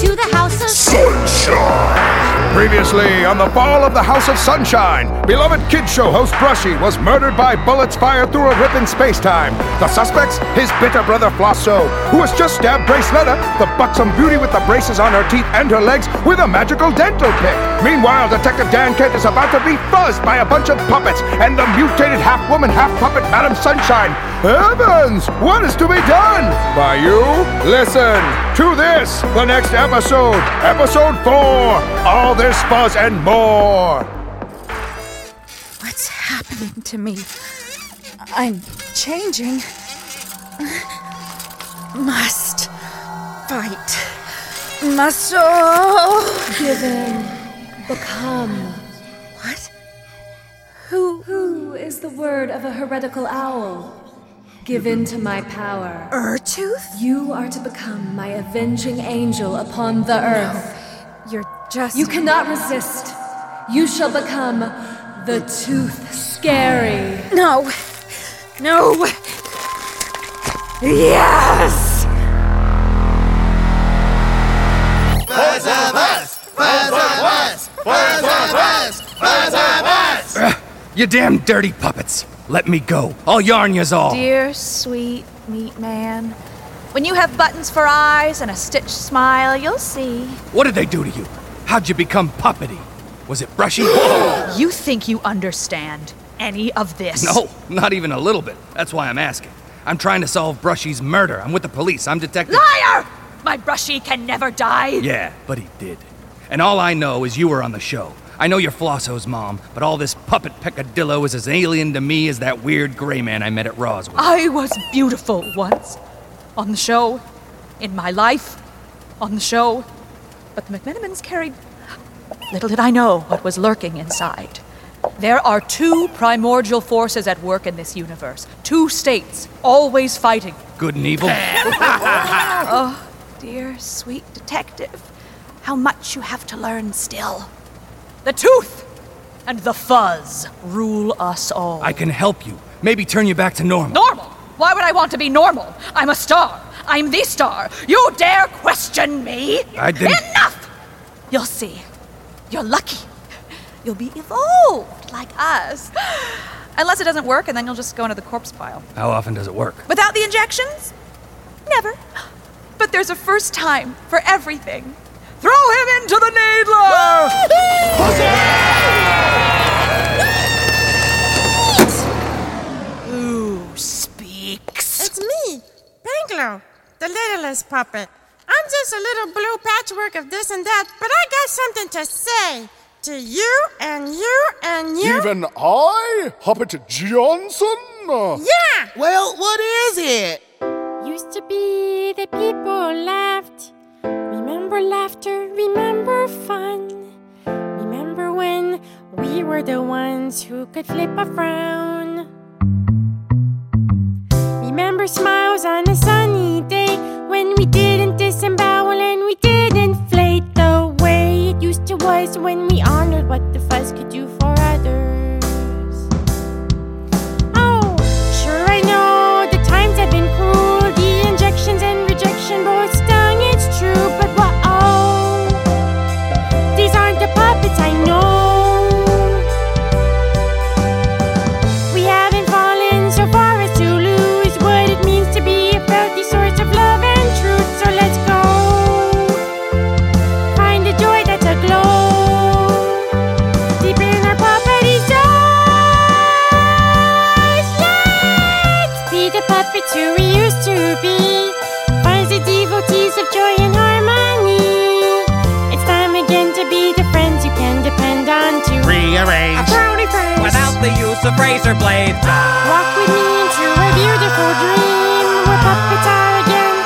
To the House of Sunshine! Previously on the Fall of the House of Sunshine, beloved kid show host Brushy was murdered by bullets fired through a rip in space-time. The suspects, his bitter brother Flosso, who was just stabbed Braceletta, the buxom beauty with the braces on her teeth and her legs, with a magical dental pick. Meanwhile, Detective Dan Kent is about to be fuzzed by a bunch of puppets and the mutated half-woman, half-puppet Madam Sunshine. Heavens, what is to be done? By you, listen to this, the next episode, episode four. All this fuzz and more. What's happening to me? I'm changing. Must fight. Must. Oh. Given. Become. What? Who? Who is the word of a heretical owl? Give in to my power. Urtooth? You are to become my avenging angel upon the earth. No, You're just. You cannot resist. You shall become the Tooth Scary. No. No. Yes! You damn dirty puppets! Let me go. I'll yarn yous all. Dear sweet meat man, when you have buttons for eyes and a stitched smile, you'll see. What did they do to you? How'd you become puppety? Was it brushy? You think you understand any of this? no, not even a little bit. That's why I'm asking. I'm trying to solve Brushy's murder. I'm with the police. I'm detective. Liar! My brushy can never die. Yeah, but he did. And all I know is you were on the show. I know you're Flosso's mom, but all this puppet peccadillo is as alien to me as that weird gray man I met at Roswell. I was beautiful once. On the show. In my life. On the show. But the McMenamins carried. Little did I know what was lurking inside. There are two primordial forces at work in this universe. Two states, always fighting. Good and evil? Oh, dear sweet detective, how much you have to learn still. The tooth and the fuzz rule us all. I can help you. Maybe turn you back to normal. Normal? Why would I want to be normal? I'm a star. I'm the star. You dare question me? I didn't- Enough! You'll see. You're lucky. You'll be evolved like us. Unless it doesn't work, and then you'll just go into the corpse pile. How often does it work? Without the injections? Never. But there's a first time for everything. Throw him into the needler! Who speaks? It's me, Panglo, the littlest puppet. I'm just a little blue patchwork of this and that, but I got something to say to you and you and you. Even I, Hobbit Johnson? Yeah! Well, what is it? Used to be the people laughed. Remember laughter, remember fun. Remember when we were the ones who could flip a frown. Remember smiles on a sunny day when razor blades. Walk with me into a beautiful dream where puppets are again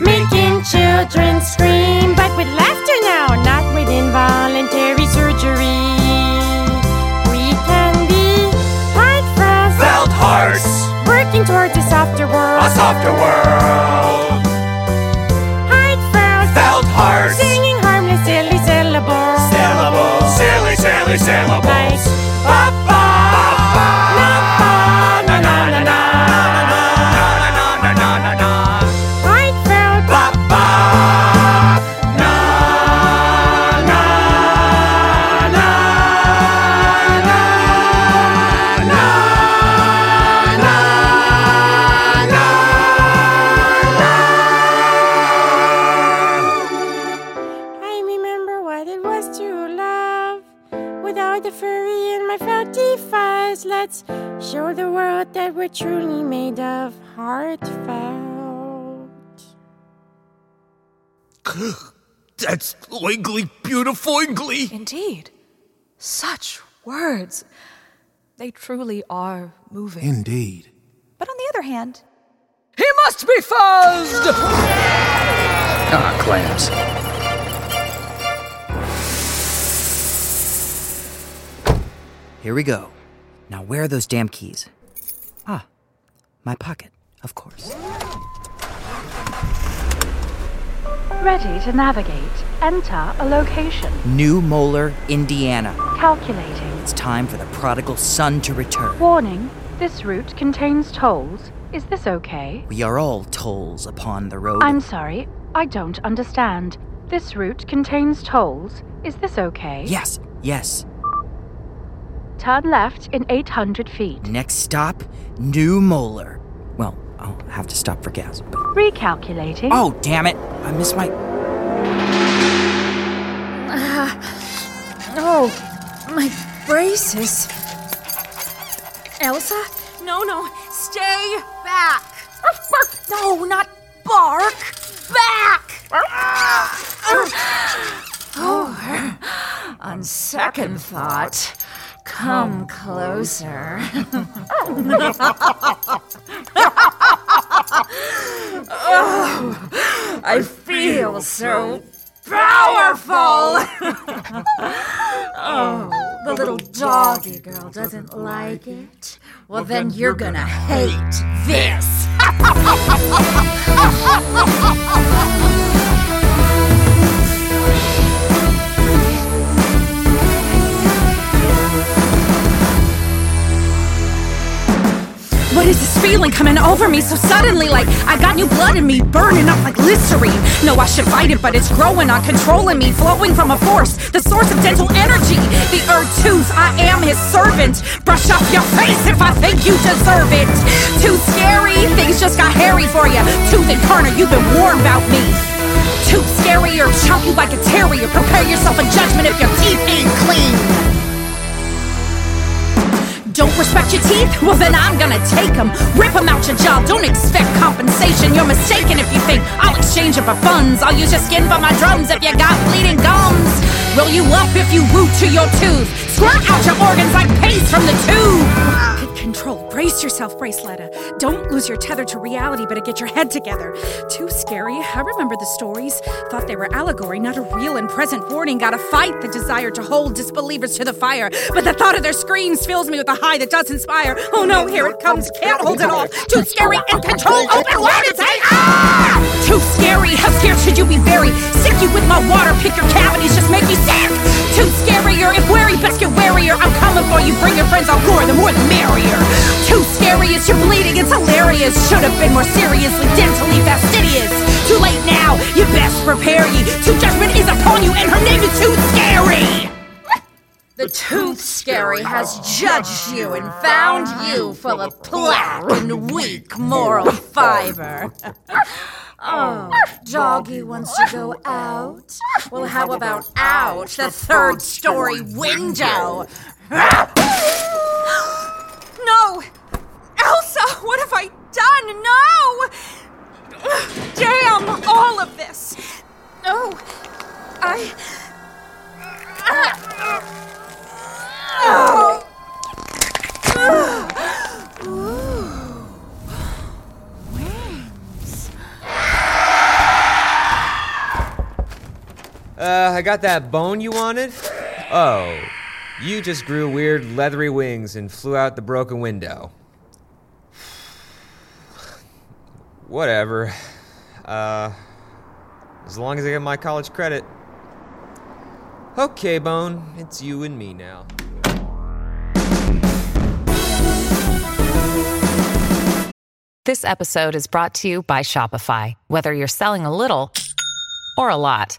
making children scream, but with laughter now, not with involuntary surgery. We can be heartfelt, Felt hearts. working towards a softer world. A softer world. Felt hearts. singing harmless, silly syllables. Syllables. Silly, silly syllables. Truly made of heartfelt. That's oingly beautiful, oingly. Indeed. Such words. They truly are moving. Indeed. But on the other hand, he must be fuzzed! Ah, clams. Here we go. Now, where are those damn keys? My pocket, of course. Ready to navigate. Enter a location. New Molar, Indiana. Calculating. It's time for the prodigal son to return. Warning. This route contains tolls. Is this okay? We are all tolls upon the road. I'm sorry. I don't understand. This route contains tolls. Is this okay? Yes, yes. Turn left in 800 feet. Next stop, New Molar. Well, I'll have to stop for gas, but. Recalculating. Oh, damn it! I missed my. Ah. Oh, my braces. Elsa? No, no, stay back! No, not bark! Back! Oh, on second thought, come closer. oh, I feel so powerful. oh, the little doggy girl doesn't like it. Well, then you're gonna hate this. What is this feeling coming over me so suddenly? Like I got new blood in me, burning up like Listerine. No, I should fight it, but it's growing on, controlling me, flowing from a force, the source of dental energy. The Earth Tooth, I am his servant. Brush off your face if I think you deserve it. Too scary, things just got hairy for you. Tooth and Turner, you've been warned about me. Too scary or chomp you like a terrier. Prepare yourself a judgment if your teeth ain't clean. Don't respect your teeth? Well, then I'm gonna take them. Rip them out your jaw. Don't expect compensation. You're mistaken if you think I'll exchange it for funds. I'll use your skin for my drums if you got bleeding gums. Roll you up if you root to your tooth. Squirt out your organs like paste from the tube. Control. Brace yourself, Braceletta. Don't lose your tether to reality, but get your head together. Too scary. I remember the stories. Thought they were allegory, not a real and present warning. Gotta fight the desire to hold disbelievers to the fire. But the thought of their screams fills me with a high that does inspire. Oh no, here it comes. Can't hold it off. Too scary and control. Open wide and say, ah! Too scary. How scared should you be buried? Sick you with my water. Pick your cavities. Just make me sick. Too scarier. If wary, best get warier. I'm coming for you. Bring your friends. I'll gore. The more the merrier. Too scary. It's you're bleeding. It's hilarious. Should have been more seriously dentally fastidious. Too late now. You best prepare ye. Too judgment is upon you, and her name is too scary. The tooth scary has judged you and found you full of plaque and weak moral fiber. Oh, doggy wants to go out? Well, how about out the third story window? No! Elsa, what have I done. No! Damn all of this. No. I. Oh. Uh, I got that bone you wanted? Oh, you just grew weird leathery wings and flew out the broken window. Whatever. Uh, as long as I get my college credit. Okay, Bone, it's you and me now. This episode is brought to you by Shopify. Whether you're selling a little or a lot,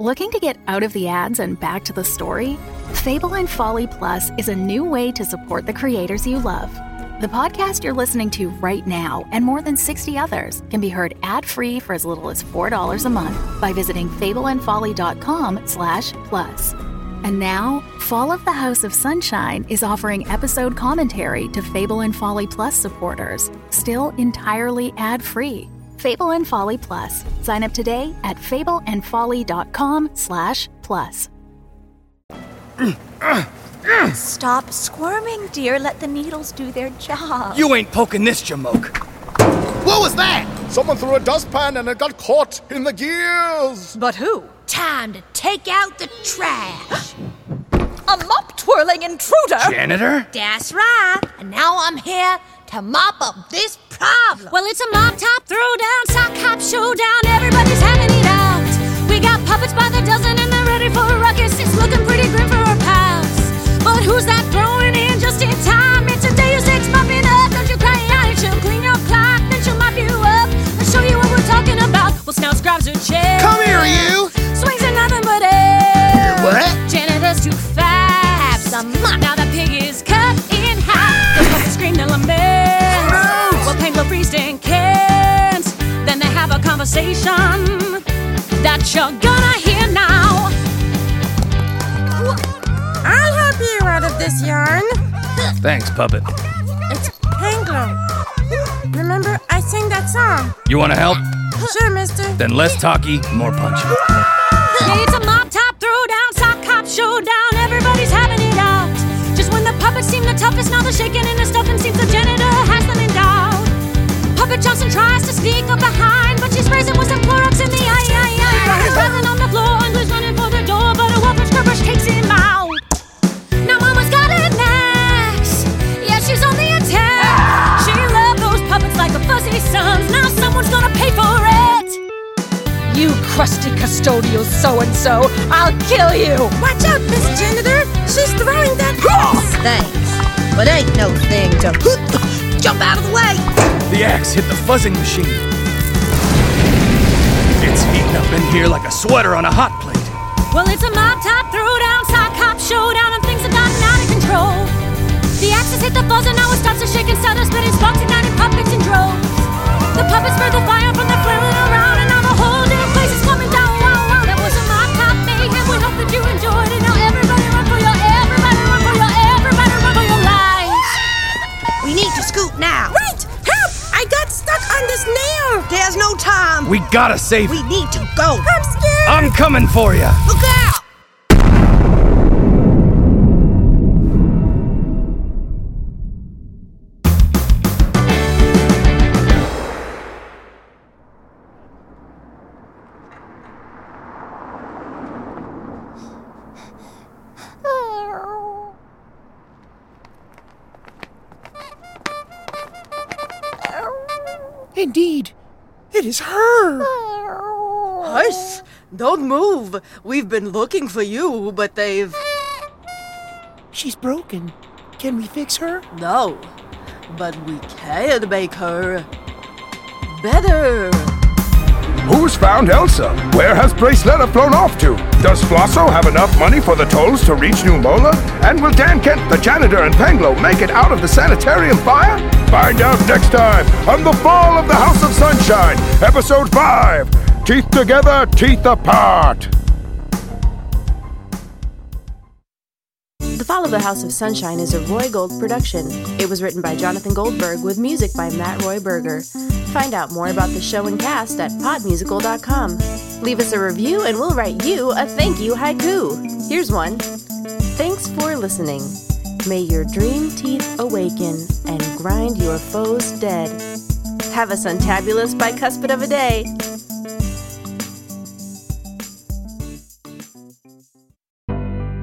Looking to get out of the ads and back to the story? Fable and Folly Plus is a new way to support the creators you love. The podcast you're listening to right now and more than 60 others can be heard ad-free for as little as $4 a month by visiting fableandfolly.com slash plus. And now, Fall of the House of Sunshine is offering episode commentary to Fable and Folly Plus supporters, still entirely ad-free. Fable and Folly Plus. Sign up today at fableandfolly.com slash plus. Stop squirming, dear. Let the needles do their job. You ain't poking this jamoke. What was that? Someone threw a dustpan and it got caught in the gears. But who? Time to take out the trash. A mop twirling intruder? Janitor? That's right. And now I'm here to mop up this problem. Well, it's a mop top throwdown, sock hop showdown. Everybody's having it out. We got puppets by the dozen and they're ready for a ruckus. It's looking pretty grim for our pals. But who's that throwing puppet. It's Panglo. Remember, I sang that song. You wanna help? Sure, mister. Then less talky, more punchy. It's a mop top throwdown, sock hop showdown. Everybody's having it out. Just when the puppets seem the toughest, now the shaking and the stuffing seems the janitor has them in doubt. Puppet Johnson tries to sneak up behind, but she's raising with some Clorox in the eye. eye, eye. He's on the floor and Lou's running for the door, but a Scrubber takes him out. She's on the attack. She loved those puppets like a fuzzy sons. Now someone's gonna pay for it. You crusty custodial so and so. I'll kill you. Watch out, Miss Janitor. She's throwing that axe. Thanks. But ain't no thing to jump out of the way. The axe hit the fuzzing machine. It's heating up in here like a sweater on a hot plate. Well, it's a mop top throwdown, sock hop showdown, The axes hit the buzzer, now it stops the shaking, stutter, spitting, sparks, igniting puppets in droves. The puppets spread the fire from the flailing around, and now the whole damn place is coming down. Wow, wow, that was a mop top mayhem. We hope that you enjoyed it. Now everybody run for your, everybody run for your, everybody run for your lives. We need to scoot now. Wait! Help! I got stuck on this nail. There's no time. We gotta save We need to go. I'm scared. I'm coming for you. Look out! Indeed, it is her. Hush! Don't move. We've been looking for you, but they've. She's broken. Can we fix her? No. But we can make her better. Who's found Elsa? Where has Braceletta flown off to? Does Flosso have enough money for the tolls to reach New Molar? And will Dan Kent, the janitor, and Panglo make it out of the sanitarium fire? Find out next time on The Fall of the House of Sunshine, Episode 5 Teeth Together, Teeth Apart. The of the House of Sunshine is a Roy Gold production. It was written by Jonathan Goldberg with music by Matt Roy Berger. Find out more about the show and cast at podmusical.com. Leave us a review and we'll write you a thank you haiku. Here's one. Thanks for listening. May your dream teeth awaken and grind your foes dead. Have a suntabulous bicuspid of a day.